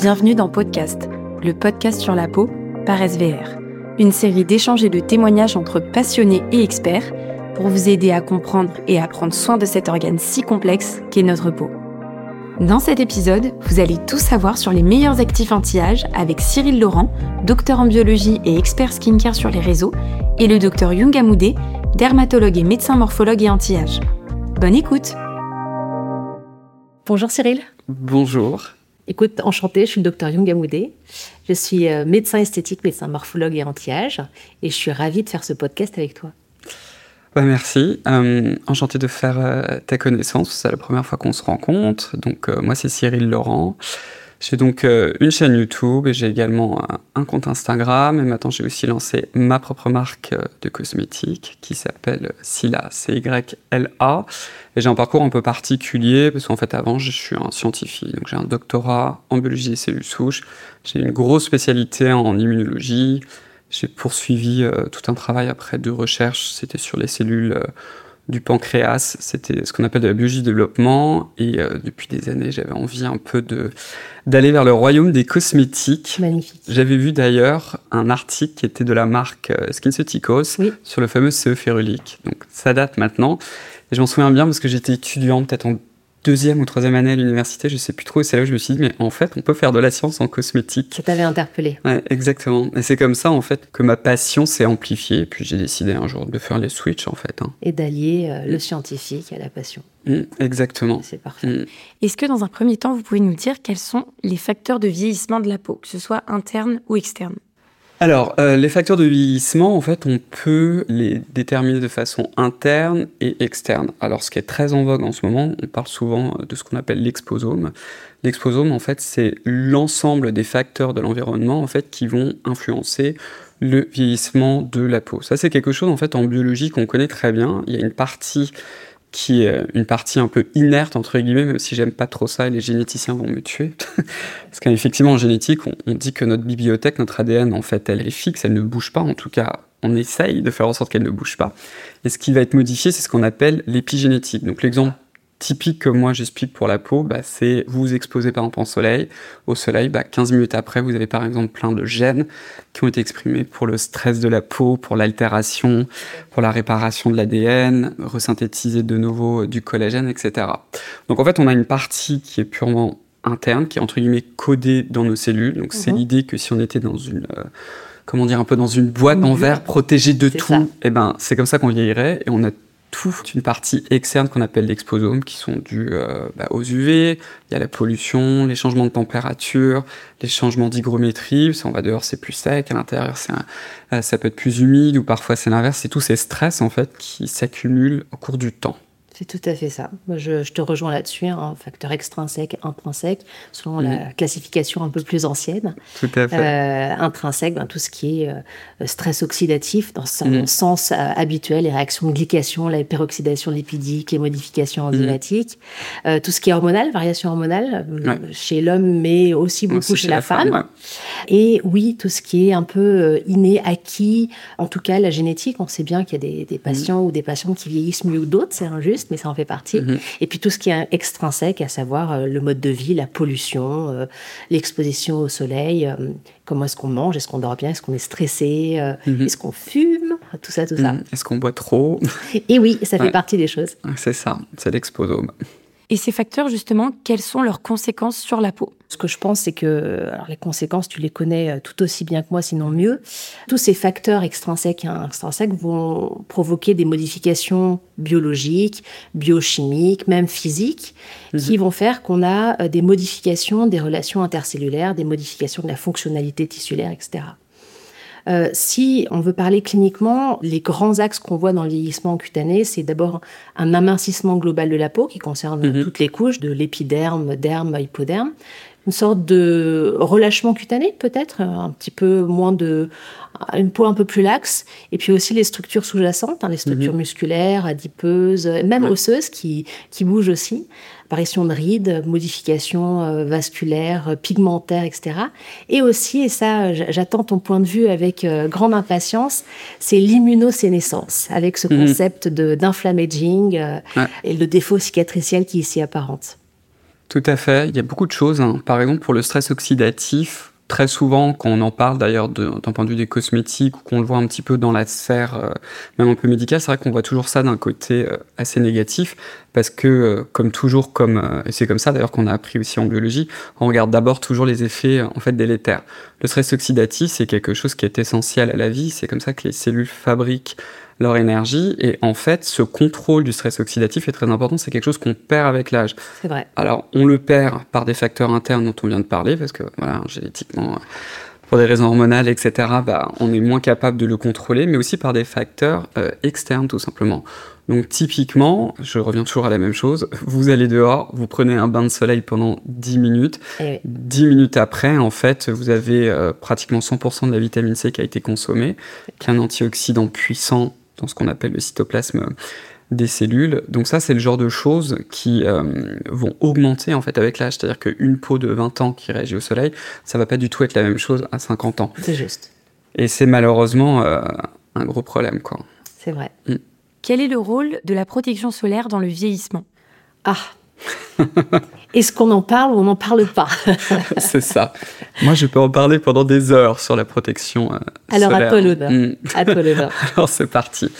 Bienvenue dans Podcast, le podcast sur la peau par SVR, une série d'échanges et de témoignages entre passionnés et experts pour vous aider à comprendre et à prendre soin de cet organe si complexe qu'est notre peau. Dans cet épisode, vous allez tout savoir sur les meilleurs actifs anti-âge avec Cyril Laurent, docteur en biologie et expert skincare sur les réseaux, et le docteur Yung Amoudé, dermatologue et médecin morphologue et anti-âge. Bonne écoute Bonjour Cyril. Bonjour. Écoute, enchantée, je suis le docteur Yung Amoudé. Je suis euh, médecin esthétique, médecin morphologue et anti-âge, et je suis ravie de faire ce podcast avec toi. Bah merci, euh, enchanté de faire euh, ta connaissance, c'est la première fois qu'on se rencontre. Donc moi c'est Cyril Laurent, j'ai donc euh, une chaîne YouTube et j'ai également un, compte Instagram. Et maintenant, j'ai aussi lancé ma propre marque euh, de cosmétiques qui s'appelle Sila, C-Y-L-A. Et j'ai un parcours un peu particulier parce qu'en fait, avant, je suis un scientifique. Donc, j'ai un doctorat en biologie des cellules souches. J'ai une grosse spécialité en immunologie. J'ai poursuivi euh, tout un travail après de recherche. C'était sur les cellules du pancréas. C'était ce qu'on appelle de la biologie de développement. Et euh, depuis des années, j'avais envie un peu de d'aller vers le royaume des cosmétiques. Magnifique. J'avais vu d'ailleurs un article qui était de la marque euh, SkinCeuticals sur le fameux CE férulique. Donc ça date maintenant. Et je m'en souviens bien parce que j'étais étudiant peut-être en deuxième ou troisième année à l'université, je sais plus trop, et c'est là où je me suis dit, mais en fait, on peut faire de la science en cosmétique. Ça t'avait interpellé. Ouais, exactement. Et c'est comme ça, en fait, que ma passion s'est amplifiée, et puis j'ai décidé un jour de faire les switches, en fait. Hein. Et d'allier euh, le scientifique à la passion. Mmh, exactement. C'est parfait. Mmh. Est-ce que dans un premier temps, vous pouvez nous dire quels sont les facteurs de vieillissement de la peau, que ce soit interne ou externe? Alors, euh, les facteurs de vieillissement, en fait, on peut les déterminer de façon interne et externe. Alors, ce qui est très en vogue en ce moment, on parle souvent de ce qu'on appelle l'exposome. L'exposome, en fait, c'est l'ensemble des facteurs de l'environnement, en fait, qui vont influencer le vieillissement de la peau. Ça, c'est quelque chose, en fait, en biologie qu'on connaît très bien. Il y a une partie qui est une partie un peu inerte entre guillemets, même si j'aime pas trop ça et les généticiens vont me tuer. Parce qu'effectivement en génétique, on, dit que notre bibliothèque, notre ADN, en fait, elle est fixe, elle ne bouge pas. En tout cas, on essaye de faire en sorte qu'elle ne bouge pas. Et ce qui va être modifié, c'est ce qu'on appelle l'épigénétique. Donc l'exemple typique que moi j'explique pour la peau, bah, c'est vous vous exposez par exemple au soleil. Au soleil, bah, 15 minutes après, vous avez par exemple plein de gènes qui ont été exprimés pour le stress de la peau, pour l'altération, pour la réparation de l'ADN, resynthétiser de nouveau du collagène, etc. Donc en fait, on a une partie qui est purement interne, qui est entre guillemets codée dans nos cellules. Donc c'est mhm. l'idée que si on était dans une... Euh, comment dire, un peu dans une boîte en verre protégée de tout, et eh ben c'est comme ça qu'on vieillirait et on a toute une partie externe qu'on appelle l'exposome, qui sont dus euh, bah, aux UV. Il y a la pollution, les changements de température, les changements d'hygrométrie. Si on va dehors, c'est plus sec. À l'intérieur, euh, ça peut être plus humide ou parfois c'est l'inverse. C'est tous ces stress en fait qui s'accumulent au cours du temps. C'est tout à fait ça. je, te rejoins là-dessus, un hein, facteur extrinsèque, intrinsèque, selon la classification un peu plus ancienne. Tout à fait. Euh, intrinsèque, ben, tout ce qui est euh, stress oxydatif dans son mm. sens euh, habituel, les réactions de glycation, la peroxydation lipidique, les modifications mm. enzymatiques. tout ce qui est hormonal, variation hormonale, chez l'homme, mais aussi beaucoup chez, la, femme. Et oui, tout ce qui est un peu inné, acquis, en tout cas la génétique. On sait bien qu'il y a des, patients ou des patients qui vieillissent mieux ou d'autres, c'est injuste mais ça en fait partie. Mhm. Et puis tout ce qui est extrinsèque, à savoir euh, le mode de vie, la pollution, euh, l'exposition au soleil, euh, comment est-ce qu'on mange, est-ce qu'on dort bien, est-ce qu'on est stressé, mhm. est-ce qu'on fume, tout ça, tout ça. Mhm. Est-ce qu'on boit trop Et oui, ça fait partie des choses. C'est ça, c'est l'exposome. Et ces facteurs, justement, quelles sont leurs conséquences sur la peau? Ce que je pense, c'est que alors les conséquences, tu les connais euh, tout aussi bien que moi, sinon mieux. Tous ces facteurs extrinsèques et intrinsèques vont provoquer des modifications biologiques, biochimiques, même physiques, qui vont faire qu'on a euh, des modifications des relations intercellulaires, des modifications de la fonctionnalité tissulaire, etc. Euh, si on veut parler cliniquement, les grands axes qu'on voit dans le vieillissement cutané, c'est d'abord un amincissement global de la peau qui concerne mhm. toutes les couches, de l'épiderme, derme, hypoderme, une sorte de relâchement cutané peut-être, un petit peu moins de une peau un peu plus laxe, et puis aussi les structures sous-jacentes, hein, les structures mhm. musculaires, adipeuses, même osseuses qui, qui bougent aussi, apparition de rides, modifications euh, vasculaires, euh, pigmentaires, etc. Et aussi, et ça j'attends ton point de vue avec euh, grande impatience, c'est l'immunosénescence, avec ce mhm. concept d'inflammaging et le défaut cicatriciel qui ici apparente. Tout à fait. Il y a beaucoup de choses. Hein. Par exemple, pour le stress oxydatif, très souvent, quand on en parle d'ailleurs d'un point de vue des cosmétiques ou qu'on le voit un petit peu dans la sphère, euh, même un peu médicale, c'est vrai qu'on voit toujours ça d'un côté euh, assez négatif parce que, euh, comme toujours, comme et c'est comme ça d'ailleurs qu'on a appris aussi en biologie, on regarde d'abord toujours les effets en fait délétères. Le stress oxydatif, c'est quelque chose qui est essentiel à la vie. C'est comme ça que les cellules fabriquent leur énergie. Et en fait, ce contrôle du stress oxydatif est très important. C'est quelque chose qu'on perd avec l'âge. C'est vrai. Alors, on le perd par des facteurs internes dont on vient de parler, parce que voilà, génétiquement, pour des raisons hormonales, etc., bah, on est moins capable de le contrôler, mais aussi par des facteurs euh, externes, tout simplement. Donc typiquement, je reviens toujours à la même chose, vous allez dehors, vous prenez un bain de soleil pendant 10 minutes, Et 10 minutes après, en fait, vous avez euh, pratiquement 100% de la vitamine C qui a été consommée, qui est un antioxydant puissant dans ce qu'on appelle le cytoplasme des cellules. Donc ça, c'est le genre de choses qui euh, vont augmenter en fait avec l'âge. C'est-à-dire qu'une peau de 20 ans qui réagit au soleil, ça va pas du tout être la même chose à 50 ans. C'est juste. Et c'est malheureusement euh, un gros problème, quoi. C'est vrai. Mm. Quel est le rôle de la protection solaire dans le vieillissement? Ah Est-ce qu'on en parle ou on n'en parle pas C'est ça. Moi, je peux en parler pendant des heures sur la protection euh, Alors, solaire. à toi l'honneur. Mm. À toi l'honneur. Alors c'est parti.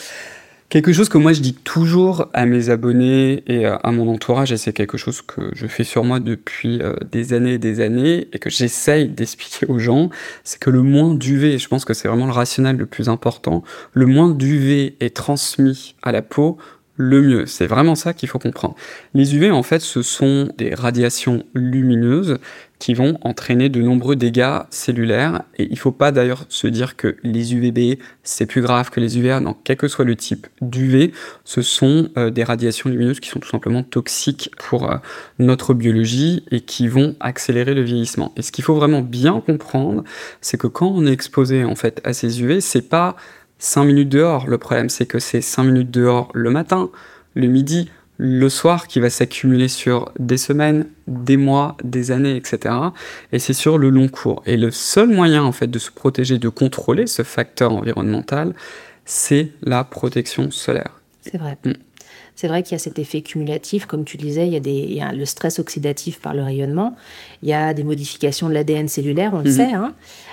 Quelque chose que moi je dis toujours à mes abonnés et euh, à mon entourage, et c'est quelque chose que je fais sur moi depuis euh, des années et des années, et que j'essaye d'expliquer aux gens, c'est que le moins d'UV, et je pense que c'est vraiment le rationnel le plus important, le moins d'UV est transmis à la peau, le mieux. C'est vraiment ça qu'il faut comprendre. Les UV, en fait, ce sont des radiations lumineuses qui vont entraîner de nombreux dégâts cellulaires. Et il ne faut pas d'ailleurs se dire que les UVB, c'est plus grave que les UVA. Non, quel que soit le type d'UV, ce sont euh, des radiations lumineuses qui sont tout simplement toxiques pour euh, notre biologie et qui vont accélérer le vieillissement. Et ce qu'il faut vraiment bien comprendre, c'est que quand on est exposé en fait à ces UV, c'est pas 5 minutes dehors. Le problème, c'est que c'est 5 minutes dehors le matin, le midi, le soir qui va s'accumuler sur des semaines, des mois, des années, etc. Et c'est sur le long cours. Et le seul moyen, en fait, de se protéger, de contrôler ce facteur environnemental, c'est la protection solaire. C'est vrai. Mm. C'est vrai qu'il y a cet effet cumulatif, comme tu disais, il y, a des, il y a le stress oxydatif par le rayonnement, il y a des modifications de l'ADN cellulaire, on le Mhm. sait. hein.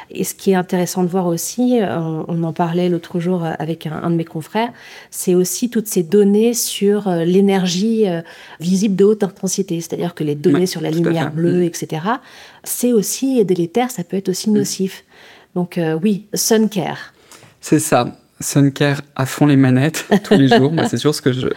Et ce qui est intéressant de voir aussi, euh, on, on en parlait l'autre jour avec un, un de mes confrères, c'est aussi toutes ces données sur euh, l'énergie euh, visible de haute intensité, c'est-à-dire que les données Ouais, sur la lumière bleue, Mhm. etc., c'est aussi délétère, ça peut être aussi nocif. Donc euh, oui, sun care. C'est ça. Suncare à fond les manettes tous les jours. Moi, c'est sûr ce que je,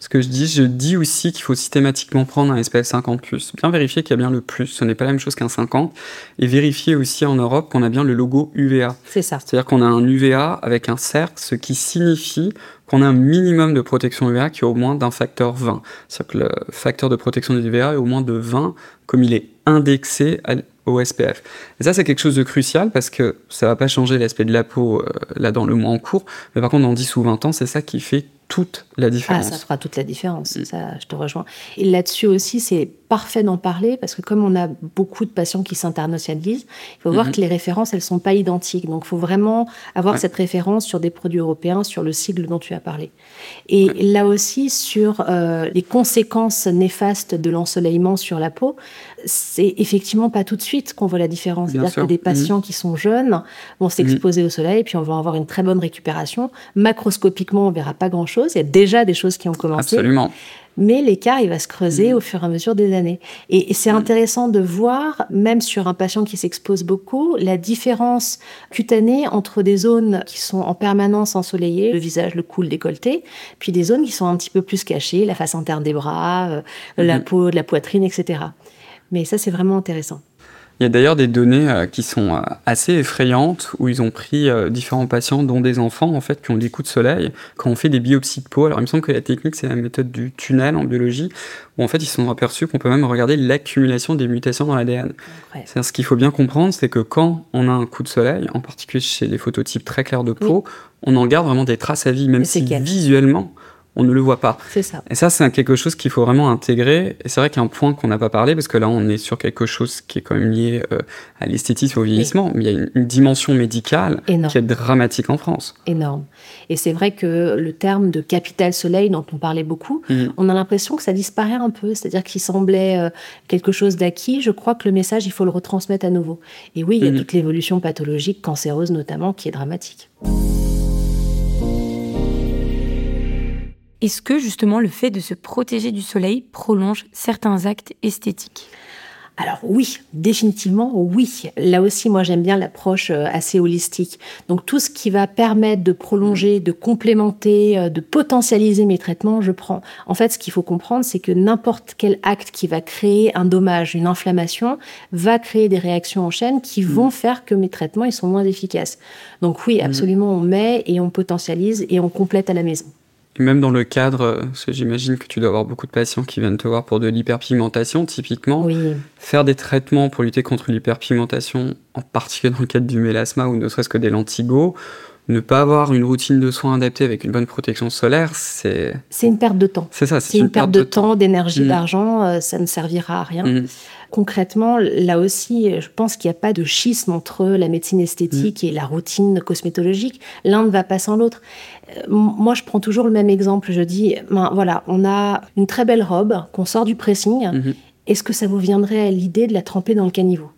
ce que je dis. Je dis aussi qu'il faut systématiquement prendre un SPF 50+. Bien vérifier qu'il y a bien le plus. Ce n'est pas la même chose qu'un 50. Et vérifier aussi en Europe qu'on a bien le logo UVA. C'est ça. C'est-à-dire qu'on a un UVA avec un cercle, ce qui signifie qu'on a un minimum de protection UVA qui est au moins d'un facteur 20. C'est-à-dire que le facteur de protection des UVA est au moins de 20, comme il est indexé à- au SPF. Et ça, c'est quelque chose de crucial parce que ça va pas changer l'aspect de la peau euh, là dans le mois en cours, mais par contre, dans 10 ou 20 ans, c'est ça qui fait toute la Ah, différence. ça fera toute la différence, Mm. ça, je te rejoins. Et là-dessus aussi, c'est parfait d'en parler parce que comme on a beaucoup de patients qui s'internationalisent, il faut voir Mhm. que les références, elles sont pas identiques. Donc, il faut vraiment avoir Ouais. cette référence sur des produits européens, sur le cycle dont tu as parlé. Et là aussi, sur euh, les conséquences néfastes de l'ensoleillement sur la peau, c'est effectivement pas tout de suite qu'on voit la différence. C'est-à-dire que des patients qui sont jeunes vont s'exposer au soleil, puis on va avoir une très bonne récupération. Macroscopiquement, on verra pas grand-chose. Il y a déjà des choses qui ont commencé Absolument. mais l'écart il va se creuser au fur et à mesure des années. Et, et c'est intéressant de voir, même sur un patient qui s'expose beaucoup, la différence cutanée entre des zones qui sont en permanence ensoleillées, le visage, le cou, le décolleté, puis des zones qui sont un petit peu plus cachées, la face interne des bras, euh, la peau de la poitrine, etc. Mais ça, c'est vraiment intéressant. Il y a d'ailleurs des données euh, qui sont euh, assez effrayantes où ils ont pris euh, différents patients, dont des enfants en fait, qui ont des coups de soleil, quand on fait des biopsies de peau. Alors il me semble que la technique c'est la méthode du tunnel en biologie, où en fait ils se sont aperçus qu'on peut même regarder l'accumulation des mutations dans l'ADN. Ouais. Ce qu'il faut bien comprendre, c'est que quand on a un coup de soleil, en particulier chez les phototypes très clairs de peau, on en garde vraiment des traces à vie, même Des si visuellement on ne le voit pas. C'est ça. Et ça, c'est quelque chose qu'il faut vraiment intégrer. Et c'est vrai qu'il y a un point qu'on n'a pas parlé, parce que là, on est sur quelque chose qui est quand même lié euh, à l'esthétisme, au vieillissement, mais il y a une, dimension médicale qui est dramatique en France. Énorme. Et c'est vrai que le terme de capital soleil dont on parlait beaucoup, mhm. on a l'impression que ça disparaît un peu, c'est-à-dire qu'il semblait euh, quelque chose d'acquis. Je crois que le message, il faut le retransmettre à nouveau. Et oui, il y a mhm. toute l'évolution pathologique, cancéreuse notamment, qui est dramatique. Est-ce que justement le fait de se protéger du soleil prolonge certains actes esthétiques? Alors oui, définitivement oui. Là aussi, moi j'aime bien l'approche euh, assez holistique. Donc tout ce qui va permettre de prolonger, de complémenter, euh, de potentialiser mes traitements, je prends. En fait, ce qu'il faut comprendre, c'est que n'importe quel acte qui va créer un dommage, une inflammation, va créer des réactions en chaîne qui mmh. vont faire que mes traitements ils sont moins efficaces. Donc oui, mmh. absolument, on met et on potentialise et on complète à la maison même dans le cadre, parce que j'imagine que tu dois avoir beaucoup de patients qui viennent te voir pour de l'hyperpigmentation, typiquement, faire des traitements pour lutter contre l'hyperpigmentation, en particulier dans le cadre du mélasma ou ne serait-ce que des lentigos, ne pas avoir une routine de soins adaptée avec une bonne protection solaire, c'est... C'est une perte de temps. C'est ça, c'est une, perte de, temps, d'énergie, mmh. d'argent, euh, ça ne servira à rien. Mmh. Concrètement, là aussi, je pense qu'il n'y a pas de schisme entre la médecine esthétique et la routine cosmétologique. L'un ne va pas sans l'autre. Euh, moi, je prends toujours le même exemple. Je dis, ben, voilà, on a une très belle robe qu'on sort du pressing. Mhm. Est-ce que ça vous viendrait à l'idée de la tremper dans le caniveau?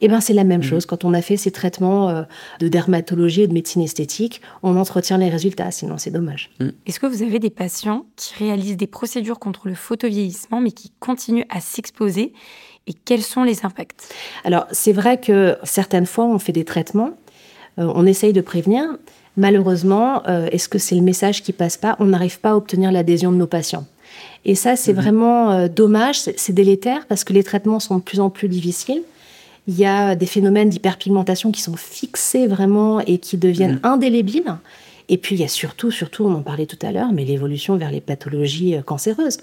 Eh ben, c'est la même mhm. chose. Quand on a fait ces traitements euh, de dermatologie et de médecine esthétique, on entretient les résultats, sinon c'est dommage. Mhm. Est-ce que vous avez des patients qui réalisent des procédures contre le photovieillissement, mais qui continuent à s'exposer? Et quels sont les impacts? Alors, c'est vrai que certaines fois, on fait des traitements, euh, on essaye de prévenir. Malheureusement, euh, est-ce que c'est le message qui passe pas? On n'arrive pas à obtenir l'adhésion de nos patients. Et ça, c'est mhm. vraiment euh, dommage, c'est délétère parce que les traitements sont de plus en plus difficiles. Il y a des phénomènes d'hyperpigmentation qui sont fixés vraiment et qui deviennent mhm. indélébiles. Et puis il y a surtout, surtout, on en parlait tout à l'heure, mais l'évolution vers les pathologies cancéreuses.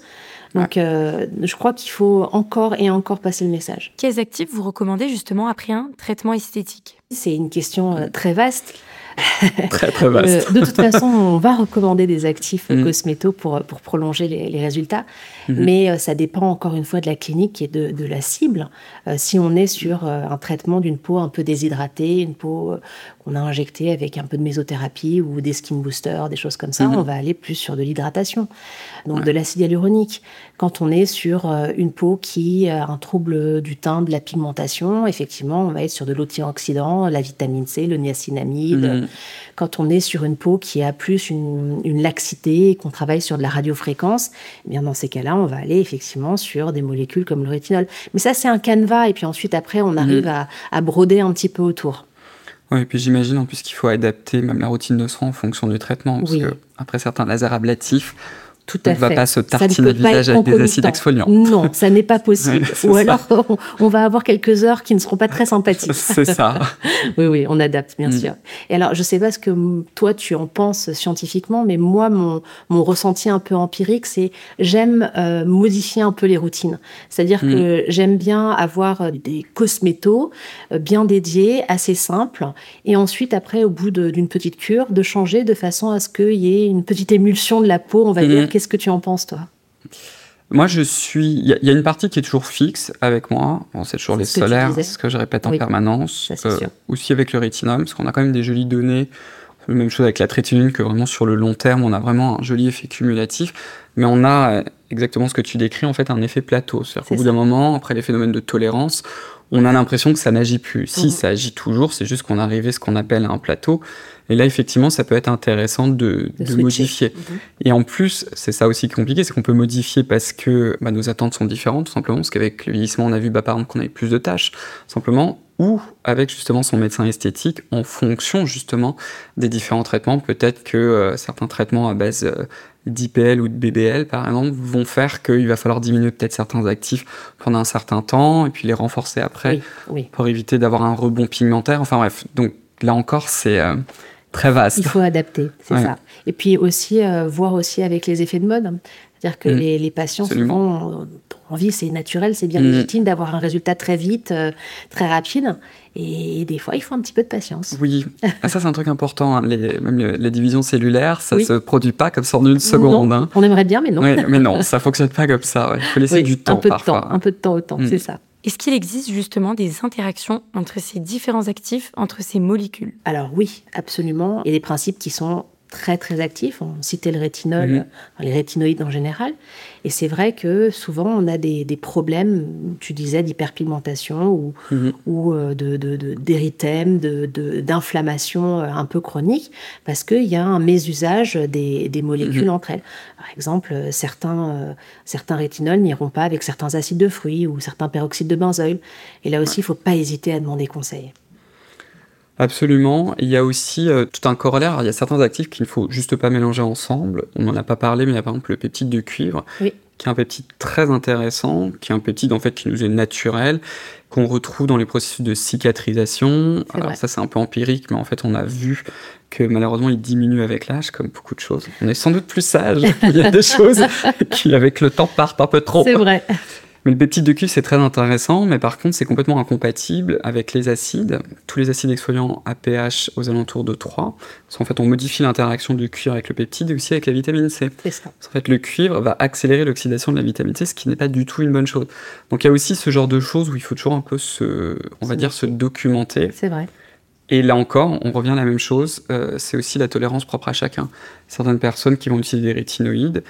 Donc, euh, je crois qu'il faut encore et encore passer le message. Quels actifs vous recommandez justement après un traitement esthétique? C'est une question euh, très vaste. très très vaste. Euh, de toute façon, on va recommander des actifs mm. cosméto pour, pour prolonger les, résultats, mm-hmm. mais ça dépend encore une fois de la clinique et de, de la cible. si on est sur un traitement d'une peau un peu déshydratée, une peau qu'on a injectée avec un peu de mésothérapie ou des skin boosters, des choses comme ça, mm-hmm. on va aller plus sur de l'hydratation, donc de l'acide hyaluronique. Quand on est sur euh, une peau qui a un trouble du teint, de la pigmentation, effectivement, on va être sur de l'antioxydant, la vitamine C, le niacinamide. Mhm. Quand on est sur une peau qui a plus une, laxité qu'on travaille sur de la radiofréquence, eh bien dans ces cas-là, on va aller effectivement sur des molécules comme le rétinol. Mais ça, c'est un canevas, et puis ensuite, après, on arrive mhm. à, broder un petit peu autour. Oui, et puis j'imagine en plus qu'il faut adapter même la routine de soins en fonction du traitement, parce que après certains lasers ablatifs, tout à on ne va pas se tartiner le visage avec des acides exfoliants. Non, ça n'est pas possible. Ou alors, on, va avoir quelques heures qui ne seront pas très sympathiques. C'est ça. oui, oui, on adapte, bien mm. sûr. Et alors, je ne sais pas ce que toi, tu en penses scientifiquement, mais moi, mon, mon ressenti un peu empirique, c'est j'aime euh, modifier un peu les routines. C'est-à-dire mm. que j'aime bien avoir euh, des cosmétos euh, bien dédiés, assez simples, et ensuite, après, au bout d'une petite cure, de changer de façon à ce qu'il y ait une petite émulsion de la peau, on va mm. dire, Qu'est-ce que tu en penses, toi? Moi, je suis. Il y, a une partie qui est toujours fixe avec moi. Bon, c'est toujours les solaires, c'est ce que je répète en permanence. Euh, aussi avec le rétinol, parce qu'on a quand même des jolies données. La même chose avec la trétinine, que vraiment sur le long terme, on a vraiment un joli effet cumulatif. Mais on a euh, exactement ce que tu décris, en fait, un effet plateau. C'est-à-dire qu'au bout d'un moment, après les phénomènes de tolérance, on a l'impression que ça n'agit plus. Si, mhm. ça agit toujours, c'est juste qu'on arrive à ce qu'on appelle un plateau. Et là, effectivement, ça peut être intéressant de, modifier. Mhm. Et en plus, c'est ça aussi qui est compliqué, c'est qu'on peut modifier parce que bah, nos attentes sont différentes, tout simplement, parce qu'avec le vieillissement, on a vu bah, par exemple qu'on avait plus de tâches, simplement, ou avec justement son médecin esthétique en fonction justement des différents traitements. Peut-être que euh, certains traitements à base euh, d'IPL ou de BBL, par exemple, vont faire qu'il va falloir diminuer peut-être certains actifs pendant un certain temps et puis les renforcer après pour éviter d'avoir un rebond pigmentaire. Enfin bref, donc là encore, c'est euh, très vaste. Il faut adapter, c'est ça. Et puis aussi, voir aussi avec les effets de mode. C'est-à-dire que mm. les, patients, souvent, envie, c'est naturel, c'est bien mm. légitime d'avoir un résultat très vite, euh, très rapide. Et des fois, il faut un petit peu de patience. Oui, ah, ça c'est un truc important. Hein. Les, même les, divisions cellulaires, ça ne se produit pas comme ça en une seconde. Hein. On aimerait bien, mais non. mais non, ça fonctionne pas comme ça. Il faut laisser du temps un peu parfois. De temps, un peu de temps au temps, mm. c'est ça. Est-ce qu'il existe justement des interactions entre ces différents actifs, entre ces molécules? Alors oui, absolument. Il y a des principes qui sont très très actifs. On citait le rétinol, mhm. les rétinoïdes en général. Et c'est vrai que souvent on a des, problèmes, tu disais, d'hyperpigmentation ou, mhm. ou euh, d'érythème, de, d'inflammation euh, un peu chronique, parce qu'il y a un mésusage des, molécules mhm. entre elles. Par exemple, certains, euh, certains rétinols n'iront pas avec certains acides de fruits ou certains peroxydes de benzoïle. Et là aussi, il ne faut pas hésiter à demander conseil. Absolument. Il y a aussi euh, tout un corollaire. il y a certains actifs qu'il ne faut juste pas mélanger ensemble. On n'en a pas parlé, mais il y a par exemple le peptide de cuivre, qui est un peptide très intéressant, qui est un peptide en fait qui nous est naturel, qu'on retrouve dans les processus de cicatrisation. Alors ça c'est un peu empirique, mais en fait on a vu que malheureusement il diminue avec l'âge, comme beaucoup de choses. On est sans doute plus sage. il y a des choses qui avec le temps partent un peu trop. C'est vrai. Mais le peptide de cuivre, c'est très intéressant, mais par contre, c'est complètement incompatible avec les acides. Tous les acides exfoliants à pH aux alentours de 3. Parce qu'en fait, on modifie l'interaction du cuivre avec le peptide et aussi avec la vitamine C. C'est ça. En fait, le cuivre va accélérer l'oxydation de la vitamine C, ce qui n'est pas du tout une bonne chose. Donc, il y a aussi ce genre de choses où il faut toujours un peu se, on va dire, se documenter. C'est vrai. Et là encore, on revient à la même chose, euh, c'est aussi la tolérance propre à chacun. Certaines personnes qui vont utiliser des rétinoïdes,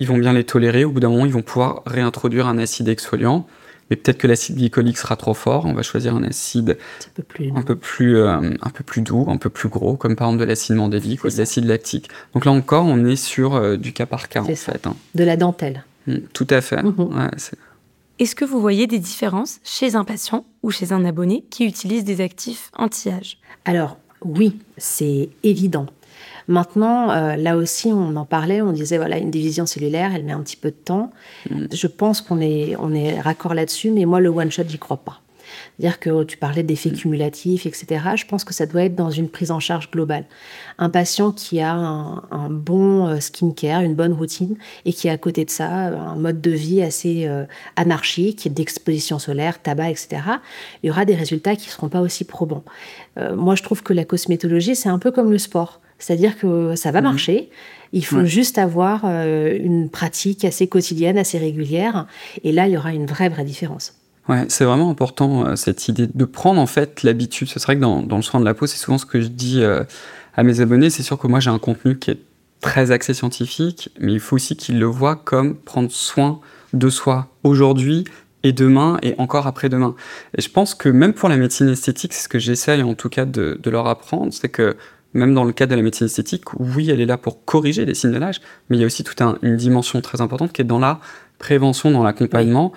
ils vont bien les tolérer. Au bout d'un moment, ils vont pouvoir réintroduire un acide exfoliant. Mais peut-être que l'acide glycolique sera trop fort. On va choisir un acide un peu plus, un peu plus, euh, un peu plus doux, un peu plus gros, comme par exemple de l'acide mandélique ou de l'acide lactique. Donc là encore, on est sur euh, du cas par cas en fait. Hein. De la dentelle. Mmh, tout à fait. Mmh. Est-ce que vous voyez des différences chez un patient ou chez un abonné qui utilise des actifs anti-âge? Alors oui, c'est évident. Maintenant, euh, là aussi, on en parlait, on disait, voilà, une division cellulaire, elle met un petit peu de temps. Mm. Je pense qu'on est, on est raccord là-dessus, mais moi, le one-shot, j'y crois pas. Dire que tu parlais d'effets cumulatifs, etc. Je pense que ça doit être dans une prise en charge globale. Un patient qui a un, bon euh, skincare, une bonne routine, et qui a à côté de ça un mode de vie assez euh, anarchique, d'exposition solaire, tabac, etc. Il y aura des résultats qui ne seront pas aussi probants. moi, je trouve que la cosmétologie, c'est un peu comme le sport. C'est-à-dire que ça va mhm. marcher. Il faut juste avoir euh, une pratique assez quotidienne, assez régulière. Et là, il y aura une vraie, vraie différence. Ouais, c'est vraiment important euh, cette idée de prendre en fait l'habitude. C'est vrai que dans, le soin de la peau, c'est souvent ce que je dis euh, à mes abonnés. C'est sûr que moi j'ai un contenu qui est très axé scientifique, mais il faut aussi qu'ils le voient comme prendre soin de soi aujourd'hui et demain et encore après-demain. Et je pense que même pour la médecine esthétique, c'est ce que j'essaye en tout cas de, de leur apprendre, c'est que même dans le cadre de la médecine esthétique, oui, elle est là pour corriger les signes de l'âge, mais il y a aussi toute une dimension très importante qui est dans la prévention, dans l'accompagnement.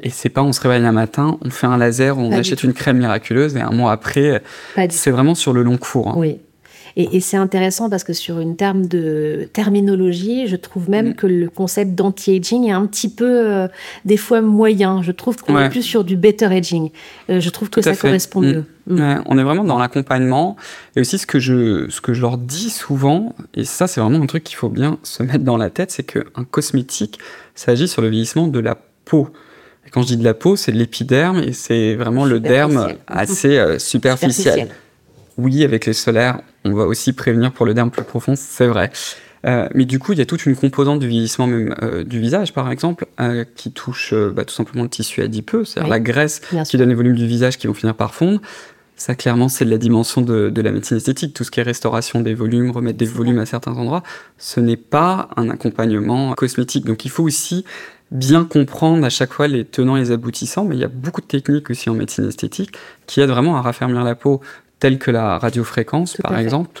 Et c'est pas on se réveille un matin, on fait un laser, on achète une crème miraculeuse et un mois après, c'est vraiment sur le long cours. Hein. Oui, et, c'est intéressant parce que sur une terme de terminologie, je trouve même mm. que le concept d'anti-aging est un petit peu, euh, des fois, moyen. Je trouve qu'on est plus sur du better aging. Euh, je trouve que ça correspond mm. mieux. Mm. on est vraiment dans l'accompagnement. Et aussi, ce que, je, ce que je leur dis souvent, et ça, c'est vraiment un truc qu'il faut bien se mettre dans la tête, c'est qu'un cosmétique, ça agit sur le vieillissement de la peau. Et quand je dis de la peau, c'est de l'épiderme et c'est vraiment le derme assez euh, superficiel oui, avec les solaires, on va aussi prévenir pour le derme plus profond, c'est vrai. Euh, mais du coup, il y a toute une composante du vieillissement même euh, du visage, par exemple, euh, qui touche bah, tout simplement le tissu adipeux, c'est-à-dire la graisse qui donne les volumes du visage qui vont finir par fondre. Ça, clairement, c'est de la dimension de, la médecine esthétique. Tout ce qui est restauration des volumes, remettre des volumes à certains endroits, ce n'est pas un accompagnement cosmétique. Donc, il faut aussi bien comprendre à chaque fois les tenants et les aboutissants, mais il y a beaucoup de techniques aussi en médecine esthétique qui aident vraiment à raffermir la peau telles que la radiofréquence, par exemple.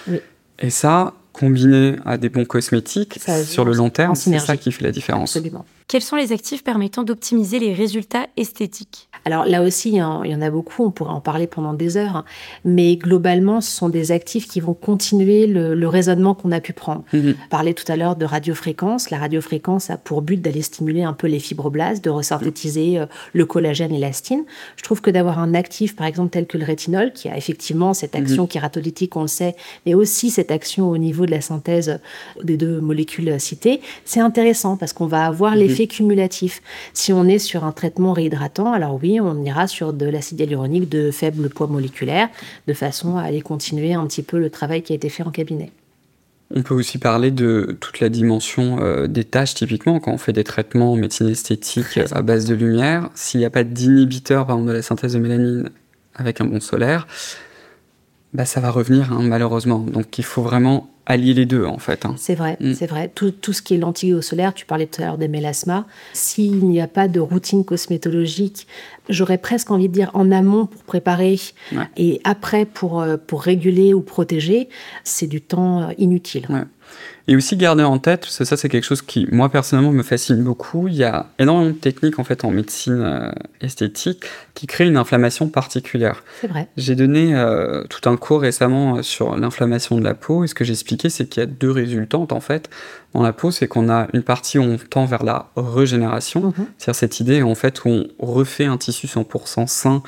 Et ça, combiné à des bons cosmétiques, sur le long terme, c'est ça qui fait la différence. Absolument. Quels sont les actifs permettant d'optimiser les résultats esthétiques? Alors là aussi, il y en a beaucoup, on pourrait en parler pendant des heures, hein. mais globalement, ce sont des actifs qui vont continuer le, raisonnement qu'on a pu prendre. Mm Parler tout à l'heure de radiofréquence. La radiofréquence a pour but d'aller stimuler un peu les fibroblastes, de resynthétiser euh, le collagène et l'astine. Je trouve que d'avoir un actif, par exemple, tel que le rétinol, qui a effectivement cette mhm. action kératolytique, on le sait, mais aussi cette action au niveau de la synthèse des deux molécules citées, c'est intéressant parce qu'on va avoir l'effet effet cumulatif. Si on est sur un traitement réhydratant, alors oui, on ira sur de l'acide hyaluronique de faible poids moléculaire, de façon à aller continuer un petit peu le travail qui a été fait en cabinet. On peut aussi parler de toute la dimension euh, des tâches, typiquement, quand on fait des traitements en médecine esthétique à base de lumière. S'il n'y a pas d'inhibiteur, par exemple, de la synthèse de mélanine avec un bon solaire, bah, ça va revenir, hein, malheureusement. Donc il faut vraiment allier les deux en fait. Hein. C'est vrai, mm. c'est vrai. Tout, tout, ce qui est lentilles solaire, tu parlais tout à l'heure des mélasmas, s'il n'y a pas de routine cosmétologique, j'aurais presque envie de dire en amont pour préparer et après pour, euh, pour réguler ou protéger, c'est du temps euh, inutile. Et aussi garder en tête, parce que ça c'est quelque chose qui, moi personnellement, me fascine beaucoup, il y a énormément de techniques en fait en médecine euh, esthétique qui créent une inflammation particulière. C'est vrai. J'ai donné euh, tout un cours récemment euh, sur l'inflammation de la peau, et ce que j'expliquais c'est qu'il y a deux résultantes en fait dans la peau, c'est qu'on a une partie où on tend vers la régénération, mhm. c'est-à-dire cette idée en fait où on refait un tissu 100% sain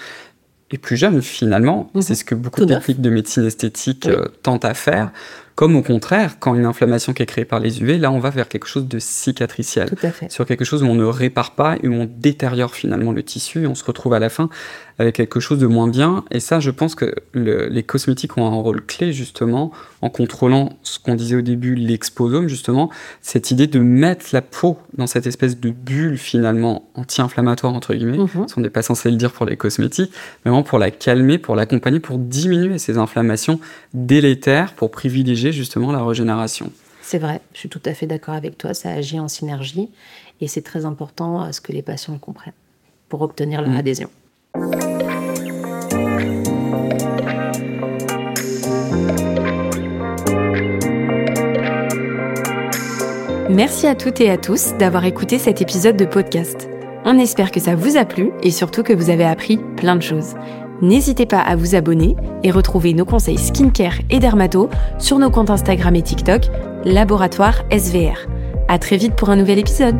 et plus jeune finalement. Mhm. C'est ce que beaucoup de techniques de médecine esthétique tentent à faire. Comme au contraire, quand une inflammation qui est créée par les UV, là, on va vers quelque chose de cicatriciel. Tout à fait. Sur quelque chose où on ne répare pas et où on détériore finalement le tissu et on se retrouve à la fin avec quelque chose de moins bien. Et ça, je pense que les cosmétiques ont un rôle clé justement en contrôlant ce qu'on disait au début, l'exposome justement, cette idée de mettre la peau dans cette espèce de bulle finalement anti-inflammatoire entre guillemets. Mhm. On n'est pas censé le dire pour les cosmétiques, mais vraiment pour la calmer, pour l'accompagner, pour diminuer ces inflammations délétères, pour privilégier justement la régénération. C'est vrai, je suis tout à fait d'accord avec toi, ça agit en synergie et c'est très important à ce que les patients le comprennent pour obtenir leur mmh. adhésion. Merci à toutes et à tous d'avoir écouté cet épisode de podcast. On espère que ça vous a plu et surtout que vous avez appris plein de choses. N'hésitez pas à vous abonner et retrouver nos conseils skincare et dermato sur nos comptes Instagram et TikTok, Laboratoire SVR. À très vite pour un nouvel épisode.